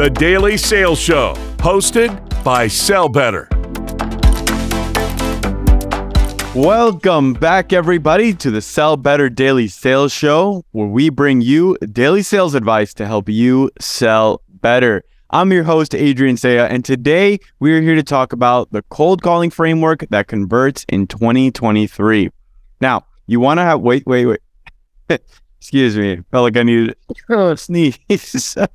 the Daily Sales Show, hosted by Sell Better. Welcome back, everybody, to the Sell Better Daily Sales Show, where we bring you daily sales advice to help you sell better. I'm your host, Adrian Cea, and today we are here to talk about the cold calling framework that converts in 2023. Now, you want to have, wait, wait, wait. Excuse me. Felt like I needed to sneeze.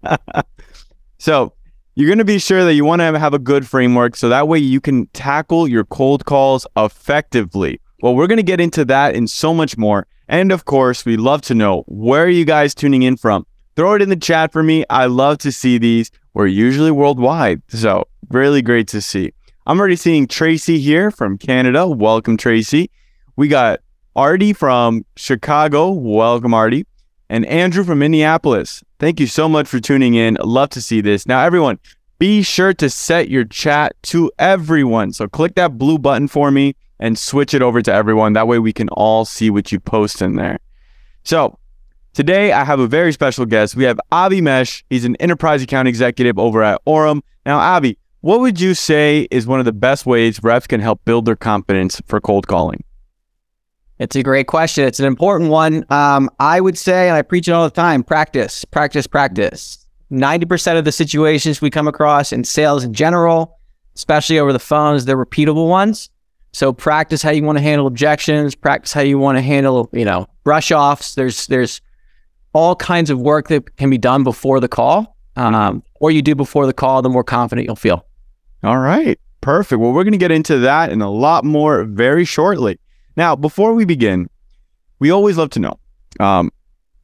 so, you're going to be sure that you want to have a good framework so that way you can tackle your cold calls effectively. Well, we're going to get into that and so much more. And of course, we love to know where are you guys tuning in from? Throw it in the chat for me. I love to see these. We're usually worldwide. So, really great to see. I'm already seeing Tracy here from Canada. Welcome, Tracy. We got Artie from Chicago. Welcome, Artie. And Andrew from Minneapolis. Thank you so much for tuning in. Love to see this. Now, everyone, be sure to set your chat to everyone. So click that blue button for me and switch it over to everyone. That way we can all see what you post in there. So today I have a very special guest. We have Avi Mesh. He's an enterprise account executive over at Orum. Now, Avi, what would you say is one of the best ways reps can help build their confidence for cold calling? It's a great question. It's an important one. Um, I would say, and I preach it all the time practice, practice, practice. 90% of the situations we come across in sales in general, especially over the phones, they're repeatable ones. So practice how you want to handle objections, practice how you want to handle, you know, brush offs. There's there's all kinds of work that can be done before the call. Um, or you do before the call, the more confident you'll feel. All right. Perfect. Well, we're going to get into that and a lot more very shortly. Now, before we begin, we always love to know. Um,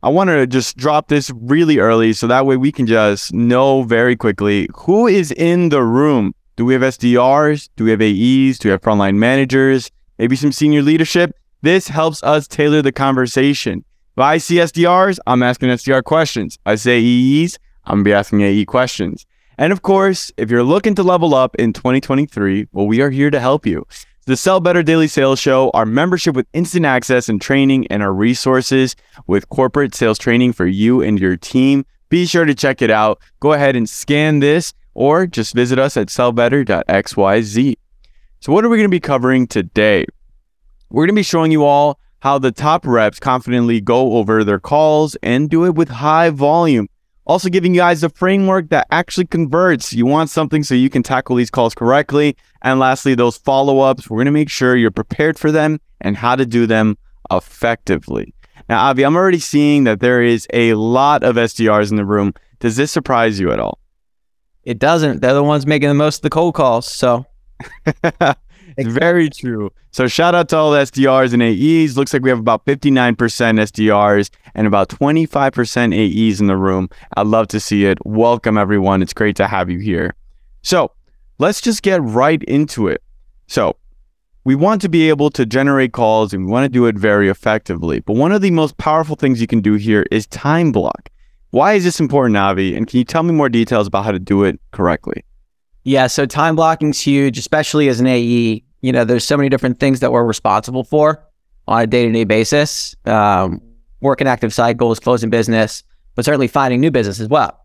I wanted to just drop this really early so that way we can just know very quickly who is in the room. Do we have SDRs? Do we have AEs? Do we have frontline managers? Maybe some senior leadership? This helps us tailor the conversation. If I see SDRs, I'm asking SDR questions. I say AEs, I'm gonna be asking AE questions. And of course, if you're looking to level up in 2023, well, we are here to help you the Sell Better Daily Sales Show, our membership with instant access and training, and our resources with corporate sales training for you and your team. Be sure to check it out. Go ahead and scan this or just visit us at sellbetter.xyz. So, what are we going to be covering today? We're going to be showing you all how the top reps confidently go over their calls and do it with high volume. Also, giving you guys a framework that actually converts. You want something so you can tackle these calls correctly. And lastly, those follow ups, we're going to make sure you're prepared for them and how to do them effectively. Now, Avi, I'm already seeing that there is a lot of SDRs in the room. Does this surprise you at all? It doesn't. They're the ones making the most of the cold calls. So It's very true. So shout out to all the SDRs and AEs. Looks like we have about 59% SDRs and about 25% AEs in the room. I'd love to see it. Welcome everyone. It's great to have you here. So let's just get right into it. So we want to be able to generate calls and we want to do it very effectively. But one of the most powerful things you can do here is time block. Why is this important, Avi? And can you tell me more details about how to do it correctly? Yeah, so time blocking is huge, especially as an AE. You know, there's so many different things that we're responsible for on a day to day basis. Um, working active cycles, closing business, but certainly finding new business as well.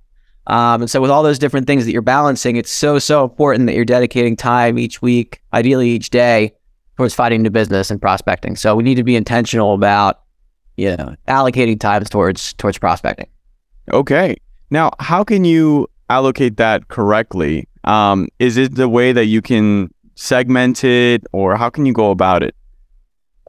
Um, and so, with all those different things that you're balancing, it's so, so important that you're dedicating time each week, ideally each day, towards finding new business and prospecting. So, we need to be intentional about, you know, allocating time towards towards prospecting. Okay. Now, how can you allocate that correctly? Um, is it the way that you can segment it, or how can you go about it?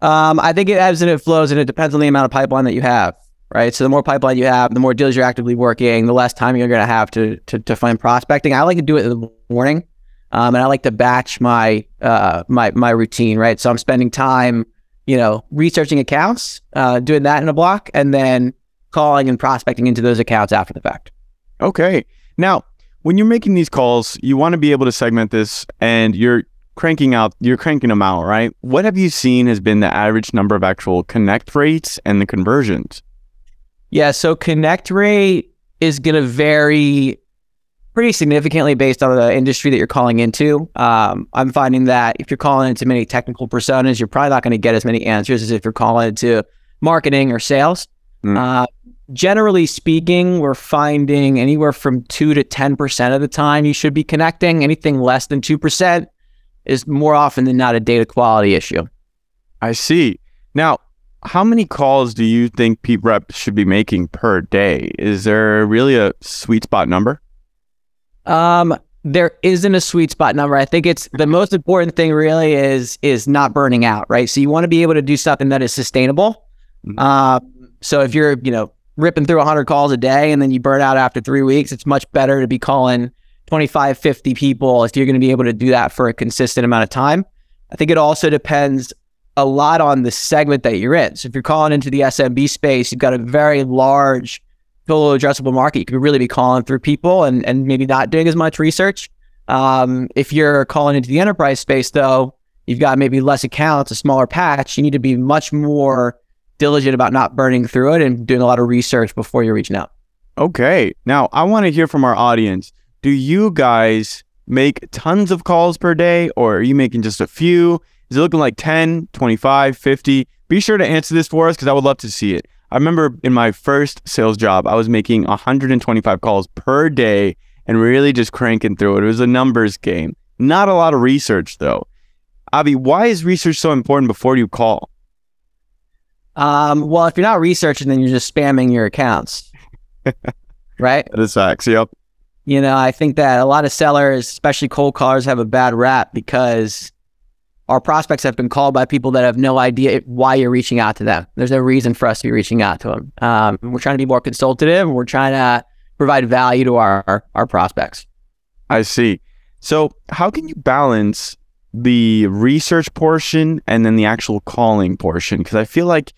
Um, I think it ebbs and it flows, and it depends on the amount of pipeline that you have, right? So the more pipeline you have, the more deals you're actively working, the less time you're going to have to to to find prospecting. I like to do it in the morning, um, and I like to batch my uh, my my routine, right? So I'm spending time, you know, researching accounts, uh, doing that in a block, and then calling and prospecting into those accounts after the fact. Okay. Now, when you're making these calls, you want to be able to segment this and you're cranking out, you're cranking them out, right? What have you seen has been the average number of actual connect rates and the conversions? Yeah, so connect rate is going to vary pretty significantly based on the industry that you're calling into. Um, I'm finding that if you're calling into many technical personas, you're probably not going to get as many answers as if you're calling into marketing or sales. Mm. Uh, generally speaking, we're finding anywhere from two to 10% of the time you should be connecting. Anything less than 2% is more often than not a data quality issue. I see. Now, how many calls do you think peep reps should be making per day? Is there really a sweet spot number? Um, there isn't a sweet spot number. I think it's the most important thing really is is not burning out, right? So you want to be able to do something that is sustainable. Uh, so if you're, you know, ripping through 100 calls a day and then you burn out after 3 weeks, it's much better to be calling 25, 50 people if you're going to be able to do that for a consistent amount of time. I think it also depends a lot on the segment that you're in. So if you're calling into the SMB space, you've got a very large total addressable market. You could really be calling through people and, and maybe not doing as much research. Um, if you're calling into the enterprise space, though, you've got maybe less accounts, a smaller patch. You need to be much more diligent about not burning through it and doing a lot of research before you're reaching out. Okay. Now, I want to hear from our audience. Do you guys make tons of calls per day or are you making just a few? Is it looking like 10, 25, 50? Be sure to answer this for us because I would love to see it. I remember in my first sales job, I was making 125 calls per day and really just cranking through it. It was a numbers game. Not a lot of research though. Avi, why is research so important before you call? Um, well, if you're not researching, then you're just spamming your accounts, right? That is facts. Yep. You know, I think that a lot of sellers, especially cold callers, have a bad rap because our prospects have been called by people that have no idea why you're reaching out to them. There's no reason for us to be reaching out to them. Um, we're trying to be more consultative. We're trying to provide value to our, our, our prospects. I see. So, how can you balance the research portion and then the actual calling portion? Because I feel like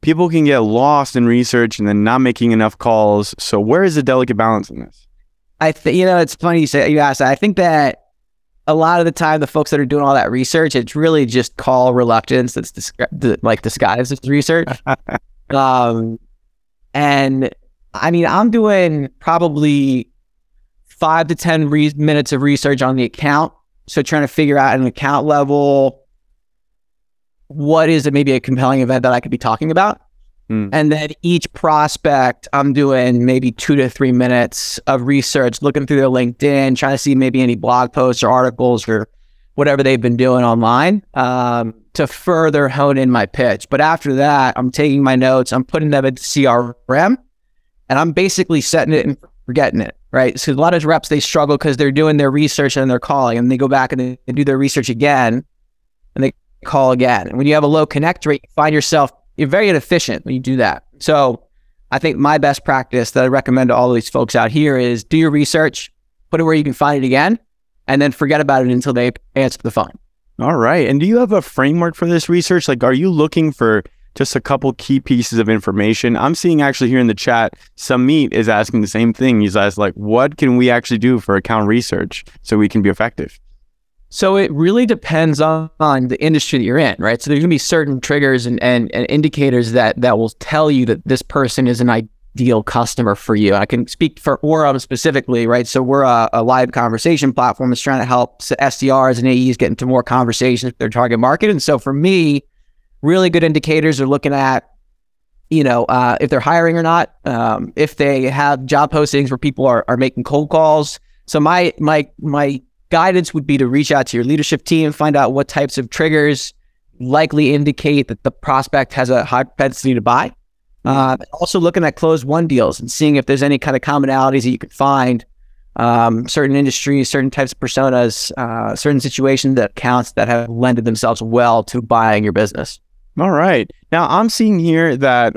people can get lost in research and then not making enough calls. So, where is the delicate balance in this? I think you know it's funny you say you asked. I think that a lot of the time, the folks that are doing all that research, it's really just call reluctance that's disgu- like disguised as research. um, and I mean, I'm doing probably five to 10 re- minutes of research on the account. So trying to figure out at an account level, what is it maybe a compelling event that I could be talking about? Mm. And then each prospect, I'm doing maybe two to three minutes of research, looking through their LinkedIn, trying to see maybe any blog posts or articles or whatever they've been doing online um, to further hone in my pitch. But after that, I'm taking my notes, I'm putting them into CRM, and I'm basically setting it and forgetting it. Right. So a lot of reps, they struggle because they're doing their research and they're calling and they go back and they, do their research again and they call again. And when you have a low connect rate, you find yourself you're very inefficient when you do that. So I think my best practice that I recommend to all these folks out here is do your research, put it where you can find it again, and then forget about it until they answer the phone. All right. And do you have a framework for this research? Like, are you looking for just a couple key pieces of information? I'm seeing actually here in the chat, Samit is asking the same thing. He's asked, like, what can we actually do for account research so we can be effective? So it really depends on, on the industry that you're in, right? So there's gonna be certain triggers and, and, and indicators that that will tell you that this person is an ideal customer for you. I can speak for Orum specifically, right? So we're a, a, live conversation platform that's trying to help SDRs and AEs get into more conversations with their target market. And so for me, really good indicators are looking at, you know, uh, if they're hiring or not, um, if they have job postings where people are, are making cold calls. So my my my guidance would be to reach out to your leadership team, find out what types of triggers likely indicate that the prospect has a high propensity to buy. Uh, also looking at closed won deals and seeing if there's any kind of commonalities that you can find. Um, certain industries, certain types of personas, uh, certain situations that accounts that have lended themselves well to buying your business. All right. Now I'm seeing here that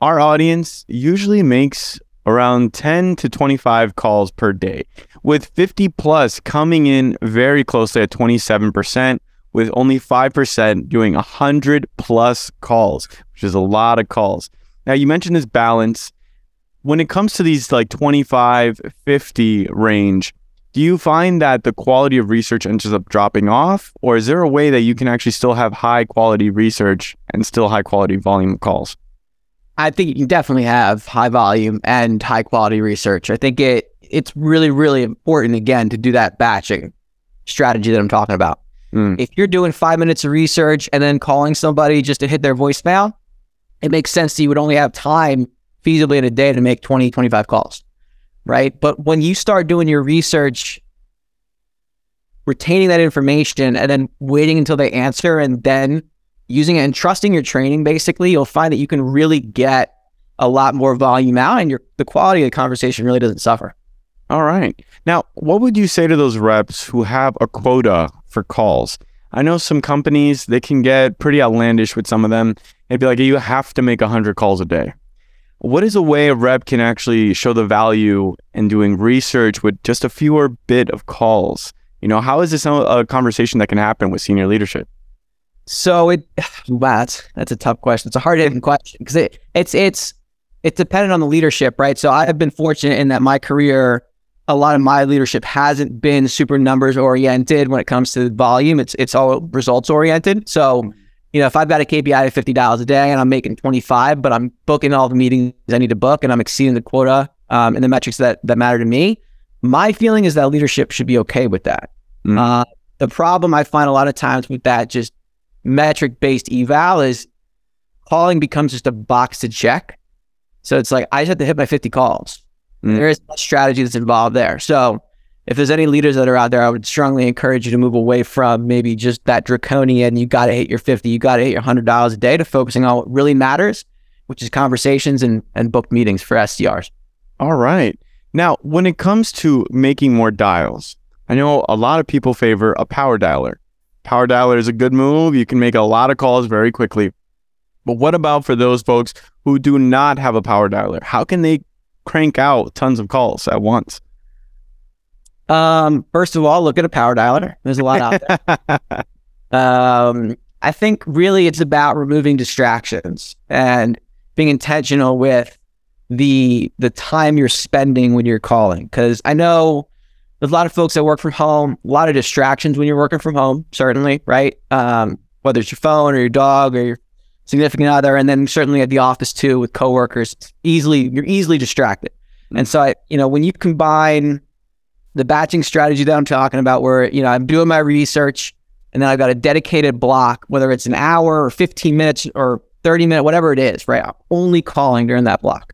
our audience usually makes around 10 to 25 calls per day with 50 plus coming in very closely at 27%, with only 5% doing 100 plus calls, which is a lot of calls. Now, you mentioned this balance. When it comes to these like 25, 50 range, do you find that the quality of research ends up dropping off? Or is there a way that you can actually still have high quality research and still high quality volume calls? I think you can definitely have high volume and high quality research. I think it it's really, really important again to do that batching strategy that I'm talking about. Mm. If you're doing five minutes of research and then calling somebody just to hit their voicemail, it makes sense that you would only have time feasibly in a day to make 20, 25 calls, right? But when you start doing your research, retaining that information and then waiting until they answer and then using it and trusting your training, basically, you'll find that you can really get a lot more volume out and your the quality of the conversation really doesn't suffer. All right. Now, what would you say to those reps who have a quota for calls? I know some companies, they can get pretty outlandish with some of them. They'd be like, you have to make 100 calls a day. What is a way a rep can actually show the value in doing research with just a fewer bit of calls? You know, how is this a conversation that can happen with senior leadership? So it, wow, that's, that's a tough question. It's a hard hitting question because it, it's, it's, it's dependent on the leadership, right? So I have been fortunate in that my career a lot of my leadership hasn't been super numbers oriented when it comes to volume. It's it's all results oriented. So, mm. You know, if I've got a KPI of fifty dollars a day and I'm making twenty five, but I'm booking all the meetings I need to book and I'm exceeding the quota um, and the metrics that that matter to me, my feeling is that leadership should be okay with that. Mm. Uh, the problem I find a lot of times with that just metric based eval is calling becomes just a box to check. So it's like I just have to hit my fifty calls Mm. There is a strategy that's involved there. So if there's any leaders that are out there, I would strongly encourage you to move away from maybe just that draconian, you got to hit your 50, you got to hit your $100 a day to focusing on what really matters, which is conversations and, and booked meetings for SDRs. All right. Now, when it comes to making more dials, I know a lot of people favor a power dialer. Power dialer is a good move. You can make a lot of calls very quickly. But what about for those folks who do not have a power dialer? How can they crank out tons of calls at once? Um, first of all, look at a power dialer. There's a lot out there. um, I think really it's about removing distractions and being intentional with the the time you're spending when you're calling. Because I know there's a lot of folks that work from home, a lot of distractions when you're working from home. Certainly, right? Um, whether it's your phone or your dog or your significant other, and then certainly at the office too with coworkers. Easily, you're easily distracted. And so, I, you know, when you combine the batching strategy that I'm talking about, where you know I'm doing my research, and then I've got a dedicated block, whether it's an hour or 15 minutes or 30 minutes, whatever it is, right? I'm only calling during that block.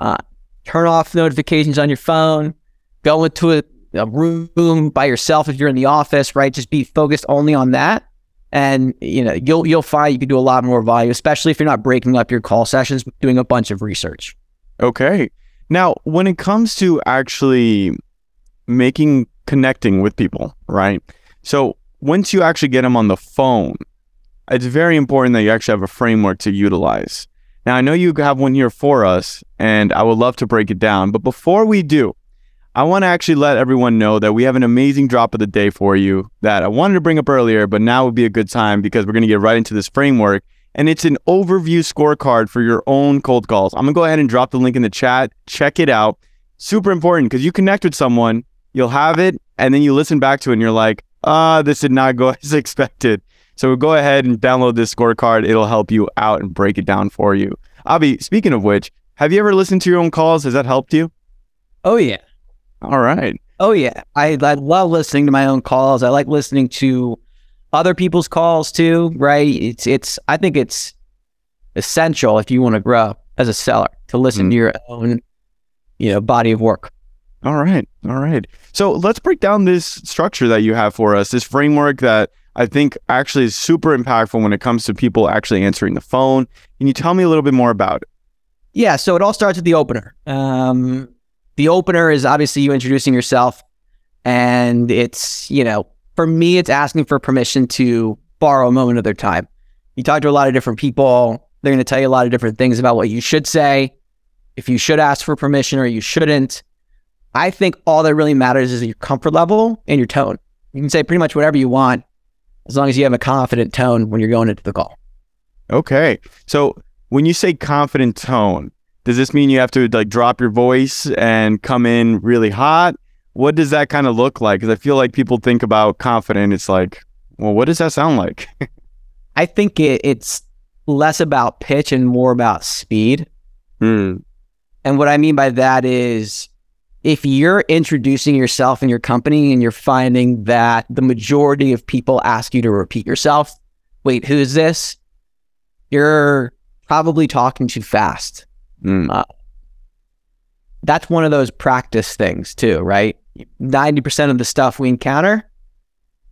Uh, turn off notifications on your phone. Go into a, a room by yourself if you're in the office, right? Just be focused only on that and you know you'll you'll find you can do a lot more volume, especially if you're not breaking up your call sessions, doing a bunch of research. Okay. Now, when it comes to actually making connecting with people, right? So once you actually get them on the phone, it's very important that you actually have a framework to utilize. Now, I know you have one here for us, and I would love to break it down. But before we do, I want to actually let everyone know that we have an amazing drop of the day for you that I wanted to bring up earlier, but now would be a good time because we're going to get right into this framework. And it's an overview scorecard for your own cold calls. I'm going to go ahead and drop the link in the chat. Check it out. Super important because you connect with someone, you'll have it, and then you listen back to it and you're like, ah, uh, this did not go as expected. So go ahead and download this scorecard. It'll help you out and break it down for you. Avi, speaking of which, have you ever listened to your own calls? Has that helped you? Oh, yeah. All right. Oh yeah, I, I love listening to my own calls. I like listening to other people's calls too. Right? It's it's. I think it's essential if you want to grow as a seller to listen mm-hmm. to your own, you know, body of work. All right. All right. So let's break down this structure that you have for us. This framework that I think actually is super impactful when it comes to people actually answering the phone. Can you tell me a little bit more about it? Yeah. So it all starts with the opener. Um, the opener is obviously you introducing yourself. And it's, you know, for me, it's asking for permission to borrow a moment of their time. You talk to a lot of different people. They're going to tell you a lot of different things about what you should say, if you should ask for permission or you shouldn't. I think all that really matters is your comfort level and your tone. You can say pretty much whatever you want as long as you have a confident tone when you're going into the call. Okay. So when you say confident tone, does this mean you have to like drop your voice and come in really hot? What does that kind of look like? Because I feel like people think about confident. It's like, well, what does that sound like? I think it, it's less about pitch and more about speed. Mm. And what I mean by that is if you're introducing yourself and your company and you're finding that the majority of people ask you to repeat yourself, wait, who's this? You're probably talking too fast. Mm. Uh, that's one of those practice things too, right? 90% of the stuff we encounter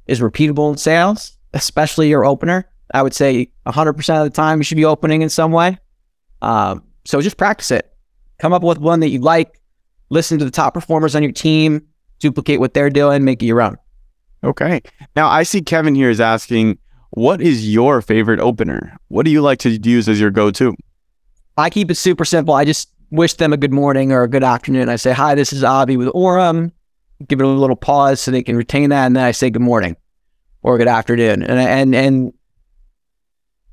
is repeatable in sales, especially your opener. I would say 100% of the time you should be opening in some way. Um, so just practice it. Come up with one that you like, listen to the top performers on your team, duplicate what they're doing, make it your own. Okay. Now I see Kevin here is asking, what is your favorite opener? What do you like to use as your go-to? I keep it super simple. I just wish them a good morning or a good afternoon. I say, hi, this is Avi with Orum. Give it a little pause so they can retain that. And then I say good morning or good afternoon. And, and, and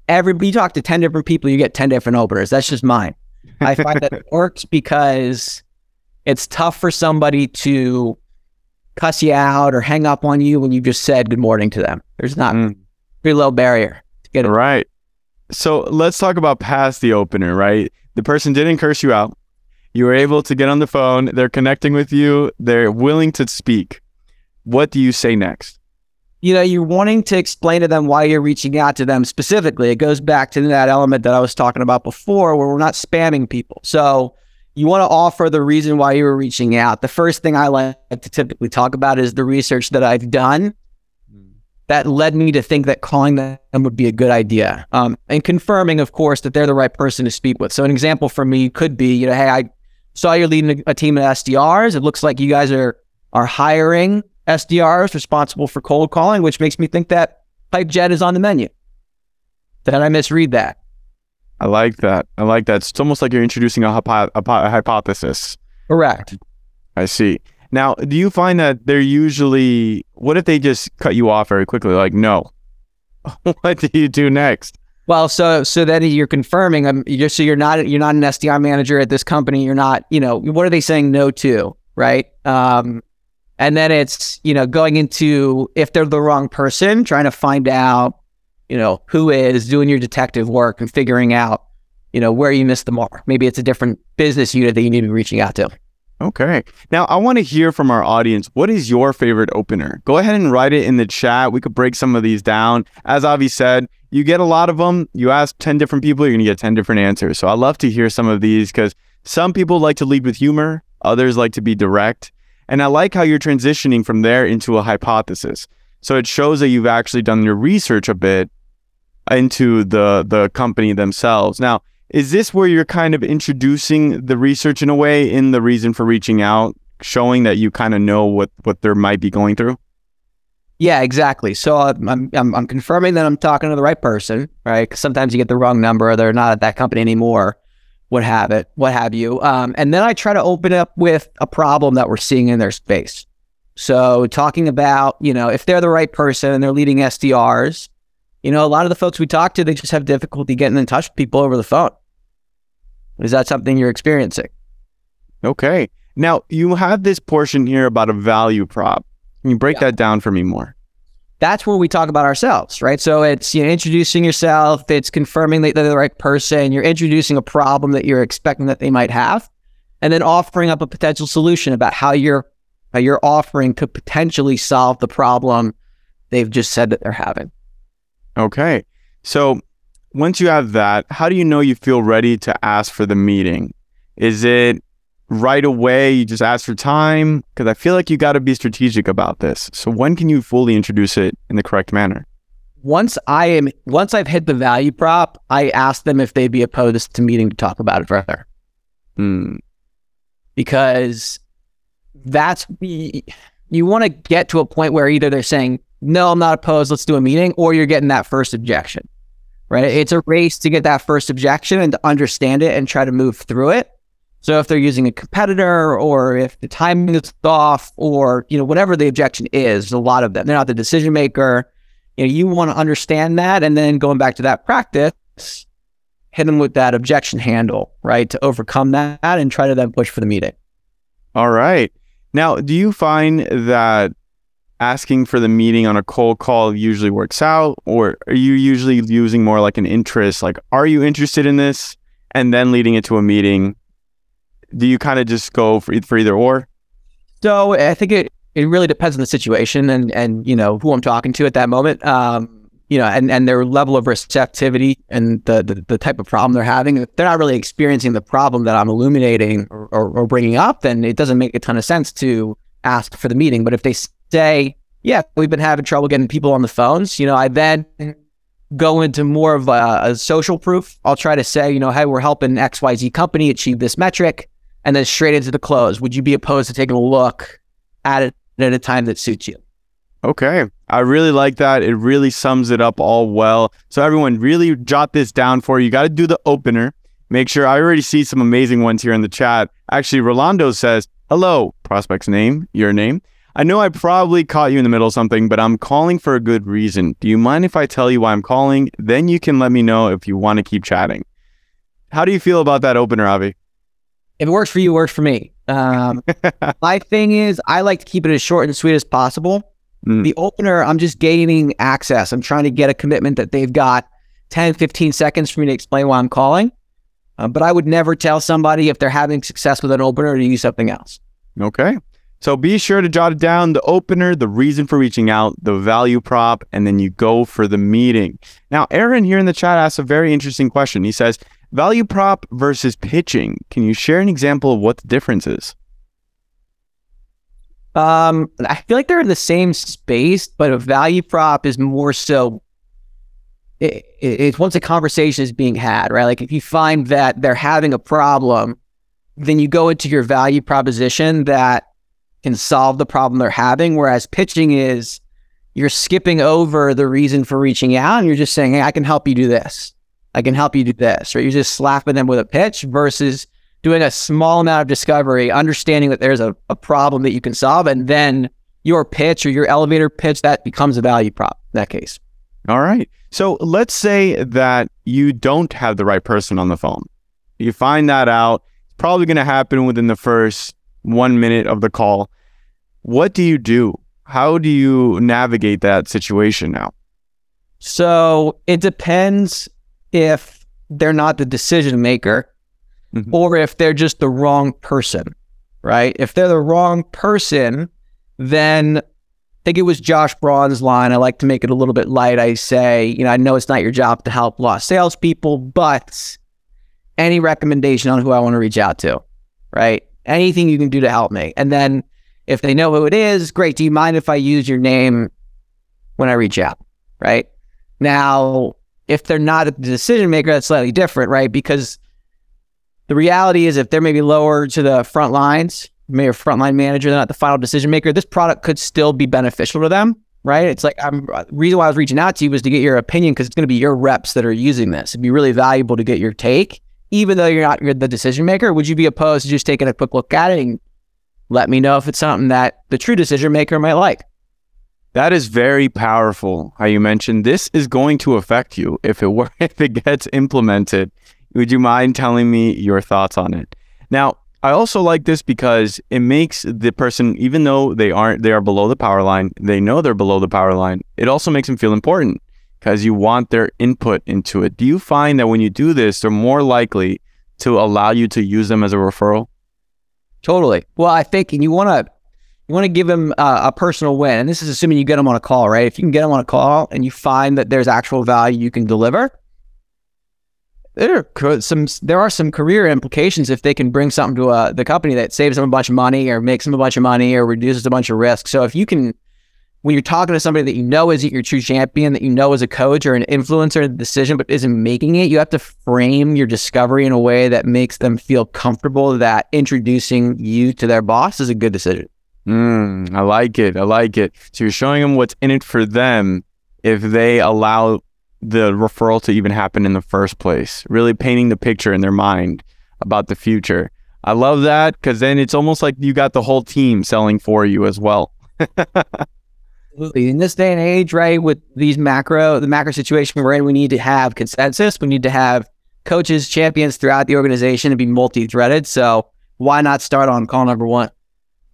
every, you talk to 10 different people, you get 10 different openers. That's just mine. I find that it works because it's tough for somebody to cuss you out or hang up on you when you just said good morning to them. There's not mm. pretty low barrier to get it. Right. So let's talk about past the opener, right? The person didn't curse you out. You were able to get on the phone. They're connecting with you. They're willing to speak. What do you say next? You know, you're wanting to explain to them why you're reaching out to them specifically. It goes back to that element that I was talking about before where we're not spamming people. So you want to offer the reason why you were reaching out. The first thing I like to typically talk about is the research that I've done that led me to think that calling them would be a good idea. Um, and confirming, of course, that they're the right person to speak with. So an example for me could be, you know, hey, I saw you're leading a, a team of SDRs. It looks like you guys are are hiring SDRs responsible for cold calling, which makes me think that PipeJet is on the menu. Did I misread that? I like that. I like that. It's almost like you're introducing a, hypo- a, a hypothesis. Correct. I see. Now, do you find that they're usually, what if they just cut you off very quickly? Like, no. what do you do next? Well, so so then you're confirming. Um, you're, so you're not you're not an SDR manager at this company. You're not. You know what are they saying no to, right? Um, and then it's you know going into if they're the wrong person, trying to find out, you know, who is doing your detective work and figuring out, you know, where you missed the mark. Maybe it's a different business unit that you need to be reaching out to. Okay. Now, I want to hear from our audience. What is your favorite opener? Go ahead and write it in the chat. We could break some of these down. As Avi said, you get a lot of them. You ask 10 different people, you're going to get 10 different answers. So I love to hear some of these because some people like to lead with humor, others like to be direct. And I like how you're transitioning from there into a hypothesis. So it shows that you've actually done your research a bit into the the company themselves. Now, is this where you're kind of introducing the research in a way in the reason for reaching out, showing that you kind of know what what they might be going through? Yeah, exactly. So I'm, I'm, I'm confirming that I'm talking to the right person, right? Because sometimes you get the wrong number, they're not at that company anymore, what have it, what have you. Um, and then I try to open up with a problem that we're seeing in their space. So talking about, you know, if they're the right person and they're leading SDRs, you know, a lot of the folks we talk to, they just have difficulty getting in touch with people over the phone. Is that something you're experiencing? Okay. Now, you have this portion here about a value prop. Can you break yeah. that down for me more? That's where we talk about ourselves, right? So it's you know, introducing yourself, it's confirming that they're the right person, you're introducing a problem that you're expecting that they might have, and then offering up a potential solution about how your how your offering could potentially solve the problem they've just said that they're having. Okay. So once you have that, how do you know you feel ready to ask for the meeting? Is it right away you just ask for time? Because I feel like you got to be strategic about this. So when can you fully introduce it in the correct manner? Once I am, once I've hit the value prop, I ask them if they'd be opposed to meeting to talk about it further. Hmm. Because that's you want to get to a point where either they're saying no, I'm not opposed. Let's do a meeting. Or you're getting that first objection, right? It's a race to get that first objection and to understand it and try to move through it. So if they're using a competitor or if the timing is off or, you know, whatever the objection is, a lot of them, they're not the decision maker. You know, you want to understand that. And then going back to that practice, hit them with that objection handle, right? To overcome that and try to then push for the meeting. All right. Now, do you find that asking for the meeting on a cold call usually works out or are you usually using more like an interest like are you interested in this? and then leading it to a meeting. Do you kind of just go for, for either or? So i think it, it really depends on the situation and and you know who i'm talking to at that moment. Um, you know, and, and their level of receptivity and the, the, the type of problem they're having, if they're not really experiencing the problem that I'm illuminating or, or, or bringing up, then it doesn't make a ton of sense to ask for the meeting. But if they say, yeah, we've been having trouble getting people on the phones, you know, I then mm-hmm. go into more of a, a social proof. I'll try to say, you know, hey, we're helping XYZ company achieve this metric, and then straight into the close. Would you be opposed to taking a look at it at a time that suits you? Okay. I really like that. It really sums it up all well. So, everyone, really jot this down for you. You got to do the opener. Make sure I already see some amazing ones here in the chat. Actually, Rolando says, Hello, prospect's name, your name. I know I probably caught you in the middle of something, but I'm calling for a good reason. Do you mind if I tell you why I'm calling? Then you can let me know if you want to keep chatting. How do you feel about that opener, Avi? If it works for you, it works for me. Um, my thing is, I like to keep it as short and sweet as possible. Mm. The opener, I'm just gaining access. I'm trying to get a commitment that they've got 10, 15 seconds for me to explain why I'm calling. Uh, but I would never tell somebody if they're having success with an opener to use something else. Okay. So be sure to jot it down the opener, the reason for reaching out, the value prop, and then you go for the meeting. Now, Aaron here in the chat asks a very interesting question. He says, Value prop versus pitching. Can you share an example of what the difference is? Um, I feel like they're in the same space, but a value prop is more so. It, it, it's once a conversation is being had, right? Like if you find that they're having a problem, then you go into your value proposition that can solve the problem they're having. Whereas pitching is you're skipping over the reason for reaching out and you're just saying, Hey, I can help you do this. I can help you do this, right? You're just slapping them with a pitch versus doing a small amount of discovery, understanding that there's a, a problem that you can solve, and then your pitch or your elevator pitch that becomes a value prop in that case. All right. So let's say that you don't have the right person on the phone. You find that out. It's probably going to happen within the first one minute of the call. What do you do? How do you navigate that situation now? So it depends if they're not the decision maker mm-hmm. or if they're just the wrong person, right? If they're the wrong person, then I think it was Josh Braun's line. I like to make it a little bit light. I say, you know, I know it's not your job to help lost salespeople, but any recommendation on who I want to reach out to, right? Anything you can do to help me. And then if they know who it is, great. Do you mind if I use your name when I reach out? Right. Now, if they're not a decision maker, that's slightly different, right? Because the reality is if they're maybe lower to the front lines, maybe a frontline manager, they're not the final decision maker, this product could still be beneficial to them, right? It's like I'm uh, the reason why I was reaching out to you was to get your opinion because it's going to be your reps that are using this. It'd be really valuable to get your take, even though you're not you're the decision maker. Would you be opposed to just taking a quick look at it and let me know if it's something that the true decision maker might like? That is very powerful. How you mentioned this is going to affect you if it were if it gets implemented. Would you mind telling me your thoughts on it? Now, I also like this because it makes the person, even though they aren't, they are below the power line, they know they're below the power line. It also makes them feel important because you want their input into it. Do you find that when you do this, they're more likely to allow you to use them as a referral? Totally. Well, I think and you want to you want to give them uh, a personal win. And this is assuming you get them on a call, right? If you can get them on a call and you find that there's actual value you can deliver, there are some there are some career implications if they can bring something to uh, the company that saves them a bunch of money or makes them a bunch of money or reduces a bunch of risk. So if you can, when you're talking to somebody that you know isn't your true champion, that you know is a coach or an influencer in the decision but isn't making it, you have to frame your discovery in a way that makes them feel comfortable that introducing you to their boss is a good decision. Mm, I like it. I like it. So you're showing them what's in it for them if they allow the referral to even happen in the first place, really painting the picture in their mind about the future. I love that because then it's almost like you got the whole team selling for you as well. Absolutely. In this day and age, right, with these macro, the macro situation we're in, we need to have consensus. We need to have coaches, champions throughout the organization and be multi threaded. So why not start on call number one?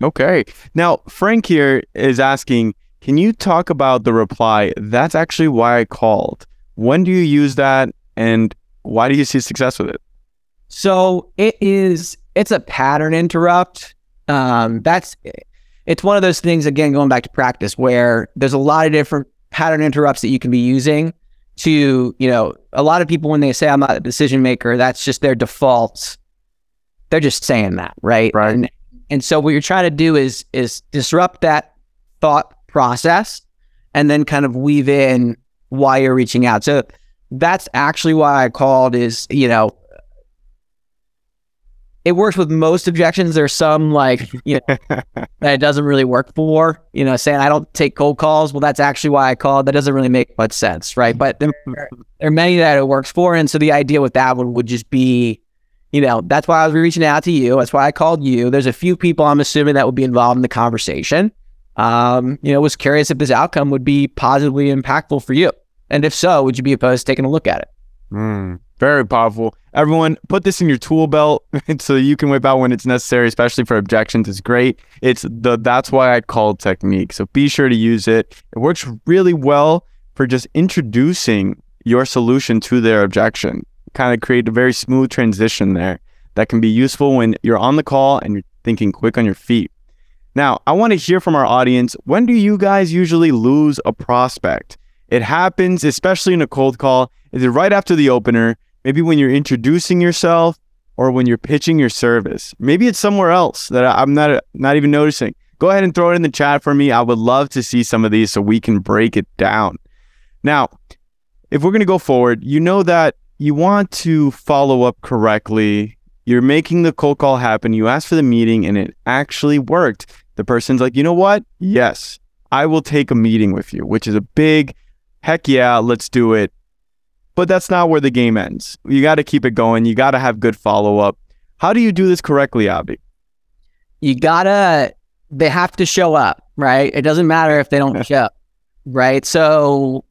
Okay. Now, Frank here is asking, can you talk about the reply? That's actually why I called. When do you use that and why do you see success with it? So it is, it's a pattern interrupt. Um, that's, it's one of those things, again, going back to practice where there's a lot of different pattern interrupts that you can be using to, you know, a lot of people when they say I'm not a decision maker, that's just their default. They're just saying that, right? Right. And, and so what you're trying to do is is disrupt that thought process and then kind of weave in why you're reaching out. So that's actually why I called is, you know, it works with most objections. There's some like, you know, that it doesn't really work for, you know, saying I don't take cold calls. Well, that's actually why I called. That doesn't really make much sense, right? But there, there are many that it works for. And so the idea with that one would just be, you know, that's why I was reaching out to you. That's why I called you. There's a few people I'm assuming that would be involved in the conversation. Um, you know, was curious if this outcome would be positively impactful for you. And if so, would you be opposed to taking a look at it? Mm, very powerful. Everyone, put this in your tool belt so you can whip out when it's necessary, especially for objections. It's great. It's the that's why I call technique. So be sure to use it. It works really well for just introducing your solution to their objection. Kind of create a very smooth transition there that can be useful when you're on the call and you're thinking quick on your feet. Now, I want to hear from our audience. When do you guys usually lose a prospect? It happens, especially in a cold call. Is it right after the opener? Maybe when you're introducing yourself or when you're pitching your service. Maybe it's somewhere else that I'm not not even noticing. Go ahead and throw it in the chat for me. I would love to see some of these so we can break it down. Now, if we're going to go forward, you know that you want to follow up correctly. You're making the cold call happen. You asked for the meeting and it actually worked. The person's like, you know what? Yes, I will take a meeting with you, which is a big heck yeah, let's do it. But that's not where the game ends. You got to keep it going. You got to have good follow up. How do you do this correctly, Avi? You gotta, they have to show up, right? It doesn't matter if they don't show up, right? So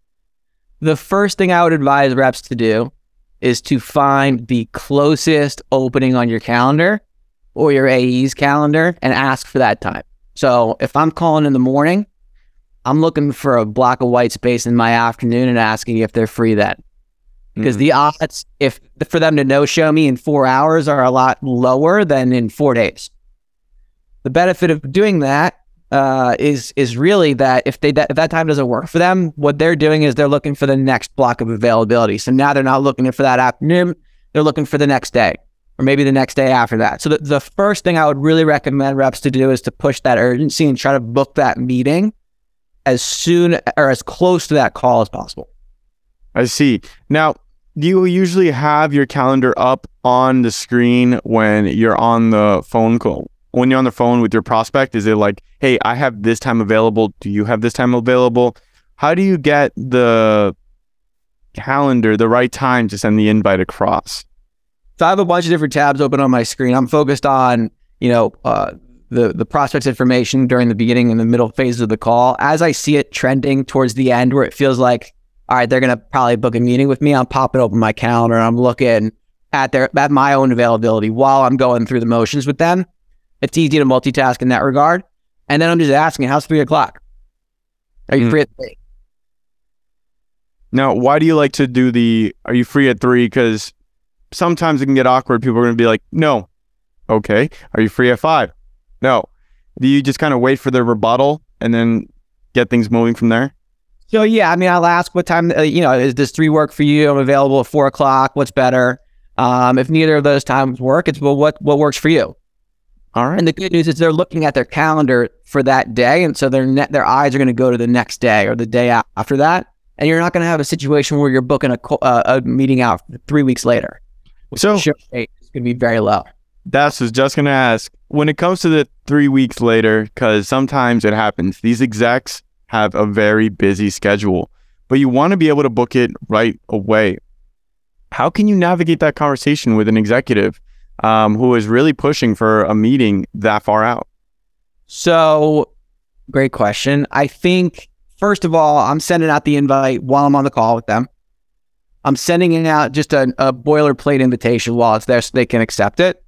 the first thing I would advise reps to do is to find the closest opening on your calendar or your AE's calendar and ask for that time. So if I'm calling in the morning, I'm looking for a block of white space in my afternoon and asking if they're free then. Because Mm. the odds if for them to no show me in four hours are a lot lower than in four days. The benefit of doing that uh, is is really that if they if that time doesn't work for them, what they're doing is they're looking for the next block of availability. So now they're not looking for that afternoon; they're looking for the next day, or maybe the next day after that. So the, the first thing I would really recommend reps to do is to push that urgency and try to book that meeting as soon or as close to that call as possible. I see. Now, do you usually have your calendar up on the screen when you're on the phone call? When you're on the phone with your prospect, is it like, hey, I have this time available. Do you have this time available? How do you get the calendar, the right time to send the invite across? So I have a bunch of different tabs open on my screen. I'm focused on, you know, uh, the the prospect's information during the beginning and the middle phases of the call. As I see it trending towards the end, where it feels like, all right, they're gonna probably book a meeting with me. I'm popping open my calendar. and I'm looking at their at my own availability while I'm going through the motions with them. It's easy to multitask in that regard. And then I'm just asking, how's three o'clock? Are you Mm. free at three? Now, why do you like to do the are you free at three? Because sometimes it can get awkward. People are going to be like, no. Okay. Are you free at five? No. Do you just kind of wait for the rebuttal and then get things moving from there? So yeah, I mean, I'll ask what time. Uh, you know, is this three work for you? I'm available at four o'clock. What's better? Um, if neither of those times work, it's well, what what works for you? All right. And the good news is they're looking at their calendar for that day, and so their ne- their eyes are going to go to the next day or the day after that, and you're not going to have a situation where you're booking a co- uh, a meeting out three weeks later. So rate going to be very low. that's was just going to ask when it comes to the three weeks later, because sometimes it happens. These execs have a very busy schedule, but you want to be able to book it right away. How can you navigate that conversation with an executive um, who is really pushing for a meeting that far out? So, great question. I think first of all, I'm sending out the invite while I'm on the call with them. I'm sending out just a, a boilerplate invitation while it's there so they can accept it.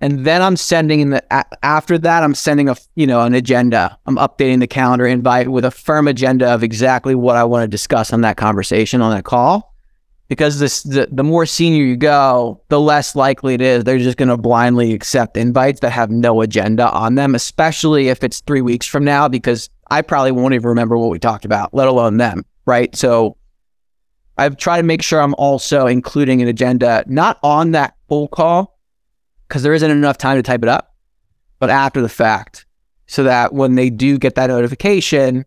And then I'm sending in the after that I'm sending a you know an agenda. I'm updating the calendar invite with a firm agenda of exactly what I want to discuss on that conversation on that call. because this the, the more senior you go, the less likely it is they're just going to blindly accept invites that have no agenda on them, especially if it's three weeks from now, because I probably won't even remember what we talked about, let alone them. Right. So I've tried to make sure I'm also including an agenda, not on that full call, because there isn't enough time to type it up, but after the fact, so that when they do get that notification,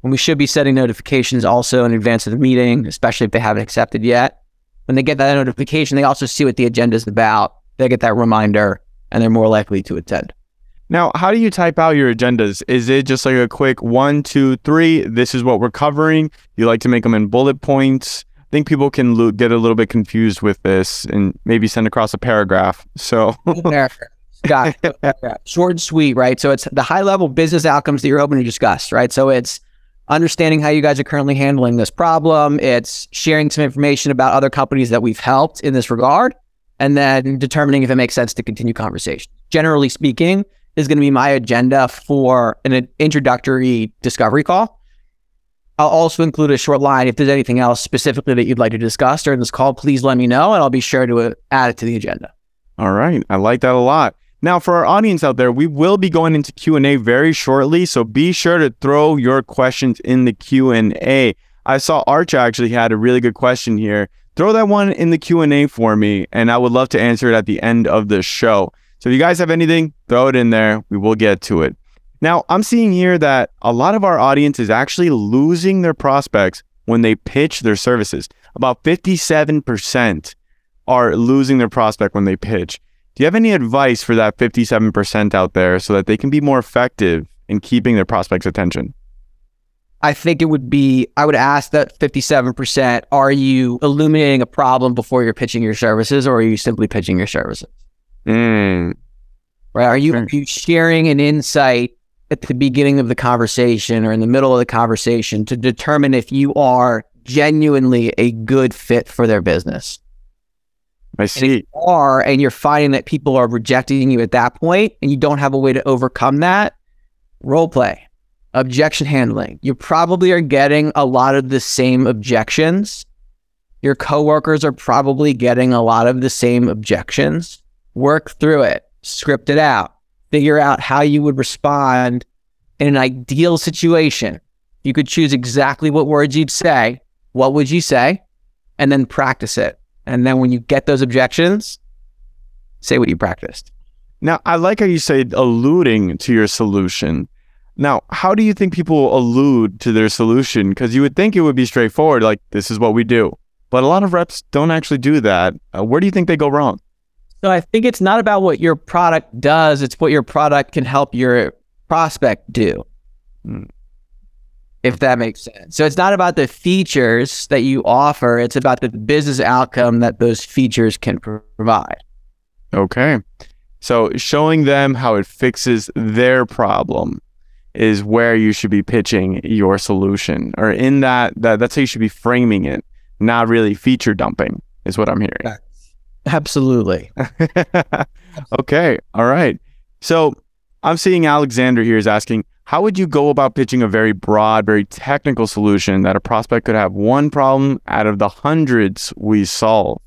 when we should be setting notifications also in advance of the meeting, especially if they haven't accepted yet, when they get that notification, they also see what the agenda is about. They get that reminder and they're more likely to attend. Now, how do you type out your agendas? Is it just like a quick one, two, three? This is what we're covering. You like to make them in bullet points. Think people can lo- get a little bit confused with this and maybe send across a paragraph. So, Got it. Short and sweet, right? So it's the high level business outcomes that you're hoping to discuss, right? So it's understanding how you guys are currently handling this problem. It's sharing some information about other companies that we've helped in this regard, and then determining if it makes sense to continue conversation. Generally speaking, is going to be my agenda for an introductory discovery call. I'll also include a short line. If there's anything else specifically that you'd like to discuss during this call, please let me know, and I'll be sure to uh, add it to the agenda. All right, I like that a lot. Now, for our audience out there, we will be going into Q&A very shortly, so be sure to throw your questions in the Q&A. I saw Arch actually had a really good question here. Throw that one in the Q&A for me, and I would love to answer it at the end of the show. So if you guys have anything, throw it in there. We will get to it. Now, I'm seeing here that a lot of our audience is actually losing their prospects when they pitch their services. About 57% are losing their prospect when they pitch. Do you have any advice for that 57% out there so that they can be more effective in keeping their prospects' attention? I think it would be, I would ask that 57%, are you illuminating a problem before you're pitching your services or are you simply pitching your services? Mm. Right. Are you, are you sharing an insight at the beginning of the conversation or in the middle of the conversation to determine if you are genuinely a good fit for their business? I see. And are and you're finding that people are rejecting you at that point and you don't have a way to overcome that, role play, objection handling. You probably are getting a lot of the same objections. Your coworkers are probably getting a lot of the same objections. Work through it, script it out, figure out how you would respond in an ideal situation. You could choose exactly what words you'd say. What would you say? And then practice it and then when you get those objections, say what you practiced. Now, I like how you say alluding to your solution. Now, how do you think people allude to their solution? Because you would think it would be straightforward, like, this is what we do. But a lot of reps don't actually do that. Uh, where do you think they go wrong? So I think it's not about what your product does, it's what your product can help your prospect do. Hmm if that makes sense. So it's not about the features that you offer, it's about the business outcome that those features can provide. Okay. So showing them how it fixes their problem is where you should be pitching your solution or in that, that that's how you should be framing it, not really feature dumping is what I'm hearing. Absolutely. okay. All right. So I'm seeing Alexander here is asking, how would you go about pitching a very broad, very technical solution that a prospect could have one problem out of the hundreds we solve?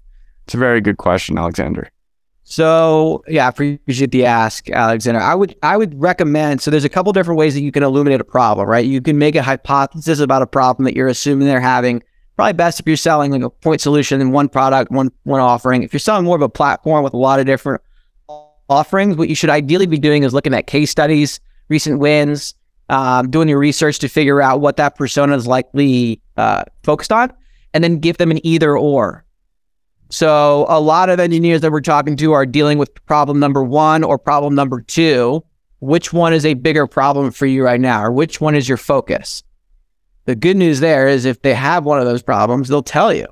It's a very good question, Alexander. So yeah, I appreciate the ask, Alexander. I would I would recommend so there's a couple different ways that you can illuminate a problem, right? You can make a hypothesis about a problem that you're assuming they're having. Probably best if you're selling like a point solution in one product, one one offering. If you're selling more of a platform with a lot of different offerings, what you should ideally be doing is looking at case studies recent wins, um, doing your research to figure out what that persona is likely uh, focused on, and then give them an either or. So a lot of engineers that we're talking to are dealing with problem number one or problem number two. Which one is a bigger problem for you right now, or which one is your focus? The good news there is if they have one of those problems, they'll tell you.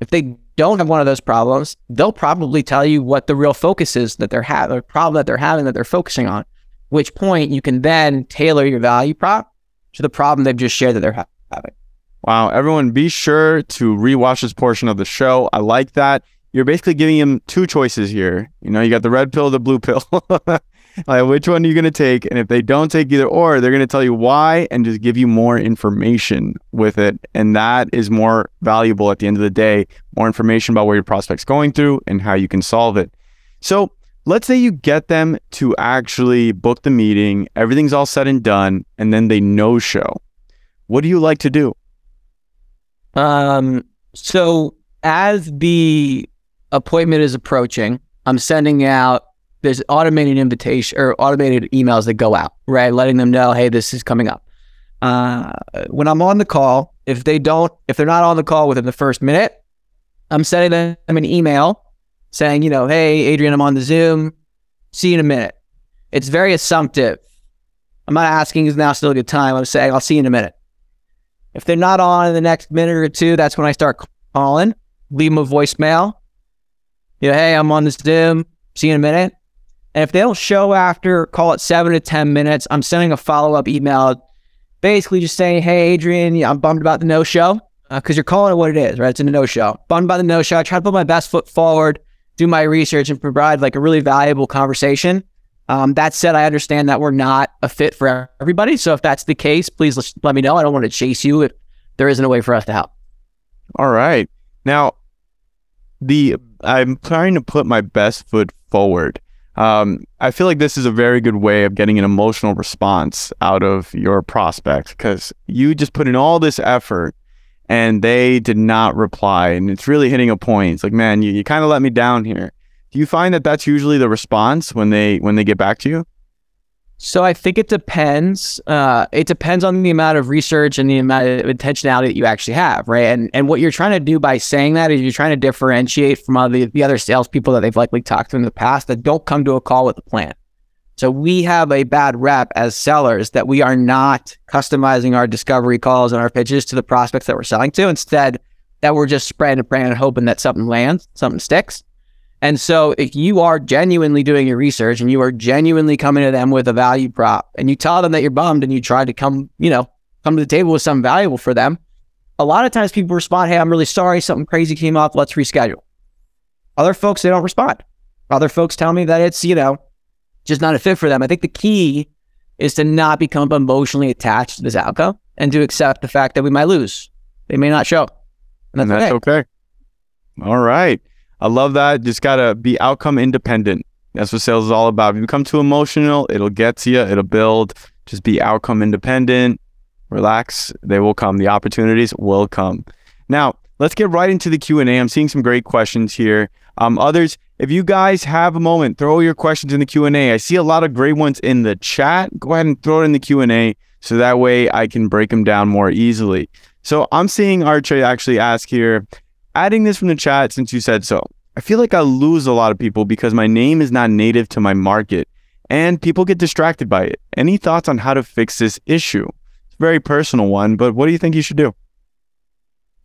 If they don't have one of those problems, they'll probably tell you what the real focus is that they're having, the problem that they're having that they're focusing on which point you can then tailor your value prop to the problem they've just shared that they're having. Wow. Everyone, be sure to rewatch this portion of the show. I like that. You're basically giving them two choices here. You know, you got the red pill, the blue pill. like, which one are you going to take? And if they don't take either or, they're going to tell you why and just give you more information with it. And that is more valuable at the end of the day, more information about where your prospect's going through and how you can solve it. So let's say you get them to actually book the meeting, everything's all said and done, and then they no show. What do you like to do? Um, so as the appointment is approaching, I'm sending out there's automated invitation or automated emails that go out, right? Letting them know, hey, this is coming up. Uh, when I'm on the call, if they don't, if they're not on the call within the first minute, I'm sending them an email saying, you know, hey, Adrian, I'm on the Zoom. See you in a minute. It's very assumptive. I'm not asking is now still a good time. I'm saying I'll see you in a minute. If they're not on in the next minute or two, that's when I start calling, leave them a voicemail. You know, hey, I'm on this Zoom. See you in a minute. And if they don't show after, call it seven to 10 minutes, I'm sending a follow up email basically just saying, hey, Adrian, I'm bummed about the no show because uh, you're calling it what it is, right? It's a no show. Bummed by the no show. I try to put my best foot forward, do my research, and provide like a really valuable conversation. Um, that said, I understand that we're not a fit for everybody. So if that's the case, please let me know. I don't want to chase you if there isn't a way for us to help. All right. Now, the I'm trying to put my best foot forward. Um, I feel like this is a very good way of getting an emotional response out of your prospect because you just put in all this effort and they did not reply. And it's really hitting a point. It's like, man, you, you kind of let me down here. Do you find that that's usually the response when they when they get back to you? So I think it depends. Uh, it depends on the amount of research and the amount of intentionality that you actually have, right? And and what you're trying to do by saying that is you're trying to differentiate from all the, the other salespeople that they've likely talked to in the past that don't come to a call with a plan. So we have a bad rep as sellers that we are not customizing our discovery calls and our pitches to the prospects that we're selling to. Instead, that we're just spreading and praying and hoping that something lands, something sticks. And so if you are genuinely doing your research and you are genuinely coming to them with a value prop and you tell them that you're bummed and you try to come, you know, come to the table with something valuable for them, a lot of times people respond, Hey, I'm really sorry. Something crazy came up. Let's reschedule. Other folks, they don't respond. Other folks tell me that it's, you know, just not a fit for them. I think the key is to not become emotionally attached to this outcome and to accept the fact that we might lose. They may not show. And that's, and that's okay. okay. All right. I love that. Just gotta be outcome independent. That's what sales is all about. If you become too emotional, it'll get to you. It'll build. Just be outcome independent. Relax. They will come. The opportunities will come. Now, let's get right into the Q&A. I'm seeing some great questions here. Um, others, if you guys have a moment, throw your questions in the Q&A. I see a lot of great ones in the chat. Go ahead and throw it in the Q&A so that way I can break them down more easily. So I'm seeing Archie actually ask here, adding this from the chat since you said so. I feel like I lose a lot of people because my name is not native to my market and people get distracted by it. Any thoughts on how to fix this issue? It's a very personal one, but what do you think you should do?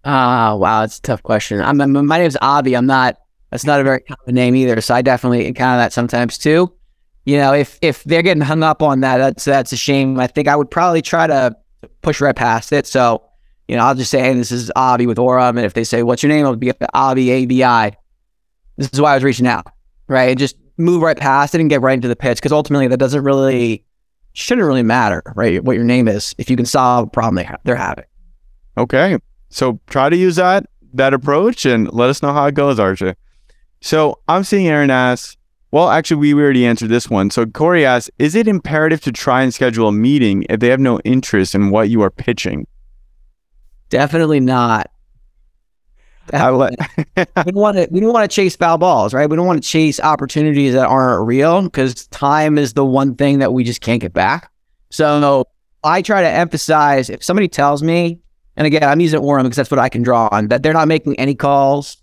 Ah, uh, wow, it's a tough question. I'm, I'm, my name's Avi. I'm not. That's not a very common name either. So I definitely encounter that sometimes too. You know, if if they're getting hung up on that, that's that's a shame. I think I would probably try to push right past it. So you know, I'll just say, hey, this is Avi with Orum. And if they say, what's your name? I'll be Avi, A-B-I. This is why I was reaching out, right? And just move right past it and get right into the pitch. Because ultimately, that doesn't really, shouldn't really matter, right? What your name is if you can solve a problem they ha- they're having. Okay. So try to use that, that approach and let us know how it goes, Archie. So I'm seeing Aaron ask, well, actually, we already answered this one. So Corey asks, is it imperative to try and schedule a meeting if they have no interest in what you are pitching? Definitely not. Definitely. we don't want to. We don't want to chase foul balls, right? We don't want to chase opportunities that aren't real because time is the one thing that we just can't get back. So I try to emphasize if somebody tells me, and again, I'm using Orum because that's what I can draw on, that they're not making any calls.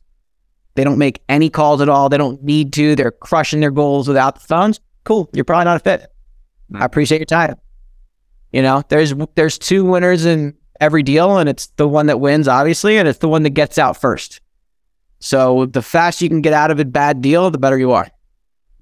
They don't make any calls at all. They don't need to. They're crushing their goals without the phones. Cool. You're probably not a fit. I appreciate your time. You know, there's there's two winners in every deal, and it's the one that wins, obviously, and it's the one that gets out first. So the faster you can get out of a bad deal, the better you are.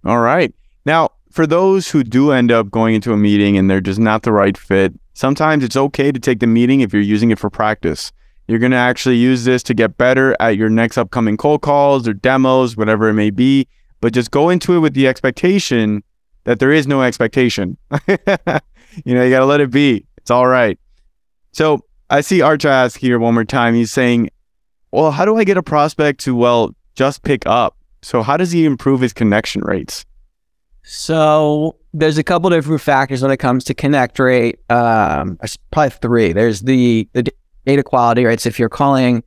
All right. Now, for those who do end up going into a meeting and they're just not the right fit, sometimes it's okay to take the meeting if you're using it for practice. You're going to actually use this to get better at your next upcoming cold calls or demos, whatever it may be. But just go into it with the expectation that there is no expectation. you know, you got to let it be. It's all right. So I see Arch ask here one more time. He's saying, well, how do I get a prospect to, well, just pick up? So how does he improve his connection rates? So there's a couple different factors when it comes to connect rate. Um, probably three. There's the the data quality, right? So if you're calling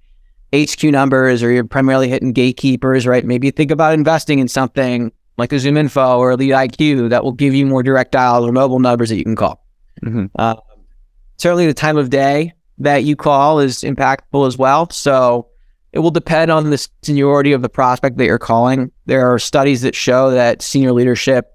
HQ numbers or you're primarily hitting gatekeepers, right? Maybe think about investing in something like a ZoomInfo or LeadIQ that will give you more direct dial or mobile numbers that you can call. Mm-hmm. Uh, certainly, the time of day that you call is impactful as well. So it will depend on the seniority of the prospect that you're calling. There are studies that show that senior leadership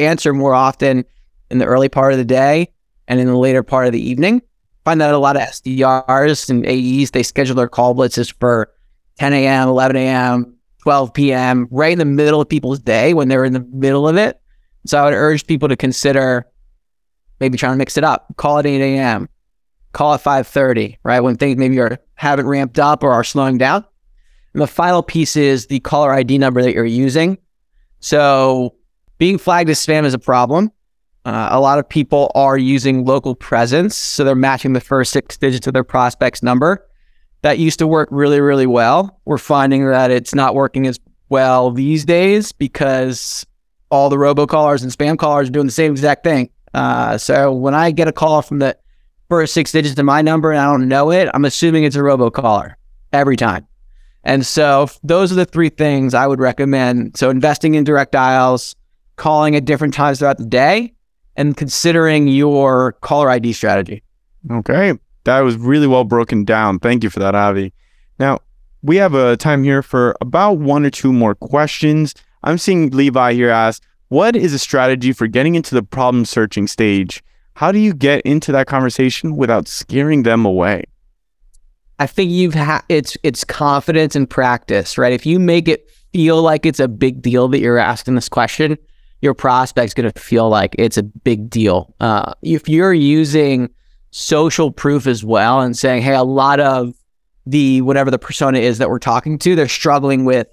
answer more often in the early part of the day and in the later part of the evening. Find that a lot of SDRs and AEs they schedule their call blitzes for 10 a.m., 11 a.m., 12 p.m., right in the middle of people's day when they're in the middle of it. So I would urge people to consider maybe trying to mix it up. Call at 8 a.m. Call at 5:30, right when things maybe are haven't ramped up or are slowing down. And the final piece is the caller ID number that you're using. So being flagged as spam is a problem. Uh, a lot of people are using local presence, so they're matching the first six digits of their prospect's number that used to work really, really well. We're finding that it's not working as well these days because all the robocallers and spam callers are doing the same exact thing. Uh, so when I get a call from the first six digits of my number and I don't know it, I'm assuming it's a robocaller every time. And so those are the three things I would recommend. So investing in direct dials, calling at different times throughout the day, and considering your caller ID strategy. Okay. That was really well broken down. Thank you for that, Avi. Now, we have a time here for about one or two more questions. I'm seeing Levi here ask, what is a strategy for getting into the problem searching stage? How do you get into that conversation without scaring them away? I think you've had it's it's confidence and practice, right? If you make it feel like it's a big deal that you're asking this question, your prospect's going to feel like it's a big deal. Uh, if you're using social proof as well and saying, hey, a lot of the whatever the persona is that we're talking to, they're struggling with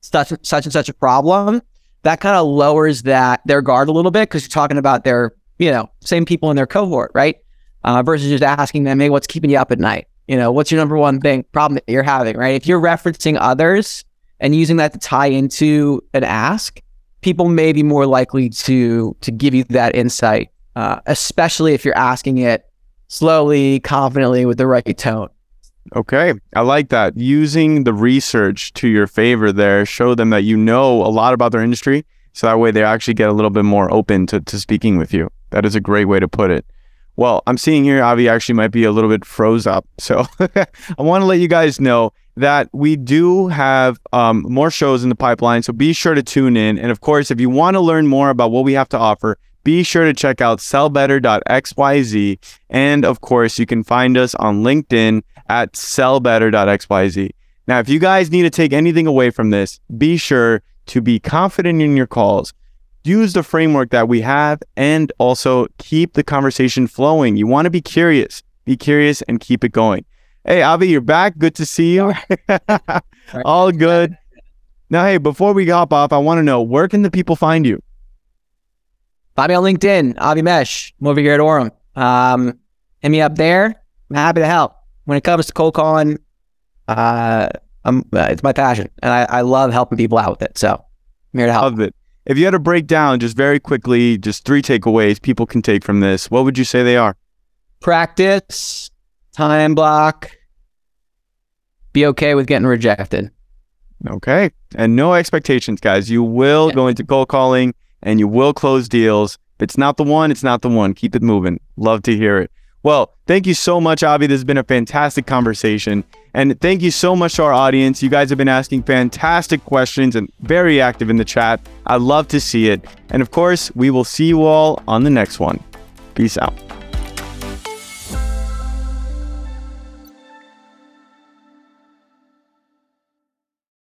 such such and such a problem. That kind of lowers that their guard a little bit because you're talking about their, you know, same people in their cohort, right? Uh, versus just asking them, hey, what's keeping you up at night? You know, what's your number one thing problem that you're having, right? If you're referencing others and using that to tie into an ask, people may be more likely to to give you that insight, uh, especially if you're asking it slowly, confidently, with the right tone. Okay, I like that. Using the research to your favor there, show them that you know a lot about their industry. So that way they actually get a little bit more open to, to speaking with you. That is a great way to put it. Well, I'm seeing here Avi actually might be a little bit froze up. So I want to let you guys know that we do have um, more shows in the pipeline. So be sure to tune in. And of course, if you want to learn more about what we have to offer, be sure to check out sellbetter.xyz. And of course, you can find us on LinkedIn at sellbetter.xyz. Now, if you guys need to take anything away from this, be sure to be confident in your calls. Use the framework that we have and also keep the conversation flowing. You want to be curious. Be curious and keep it going. Hey, Avi, you're back. Good to see you. All good. Now, hey, before we hop off, I want to know where can the people find you? Find me on LinkedIn, Avi Mesh. I'm over here at Orum. Um, hit me up there. I'm happy to help. When it comes to cold calling, uh, I'm, uh, it's my passion, and I, I love helping people out with it. So I'm here to help. Love it. If you had to break down just very quickly, just three takeaways people can take from this, what would you say they are? Practice, time block, be okay with getting rejected. Okay. And no expectations, guys. You will yeah. go into cold calling and you will close deals. If it's not the one, it's not the one. Keep it moving. Love to hear it. Well, thank you so much, Avi. This has been a fantastic conversation. And thank you so much to our audience. You guys have been asking fantastic questions and very active in the chat. I love to see it. And of course, we will see you all on the next one. Peace out.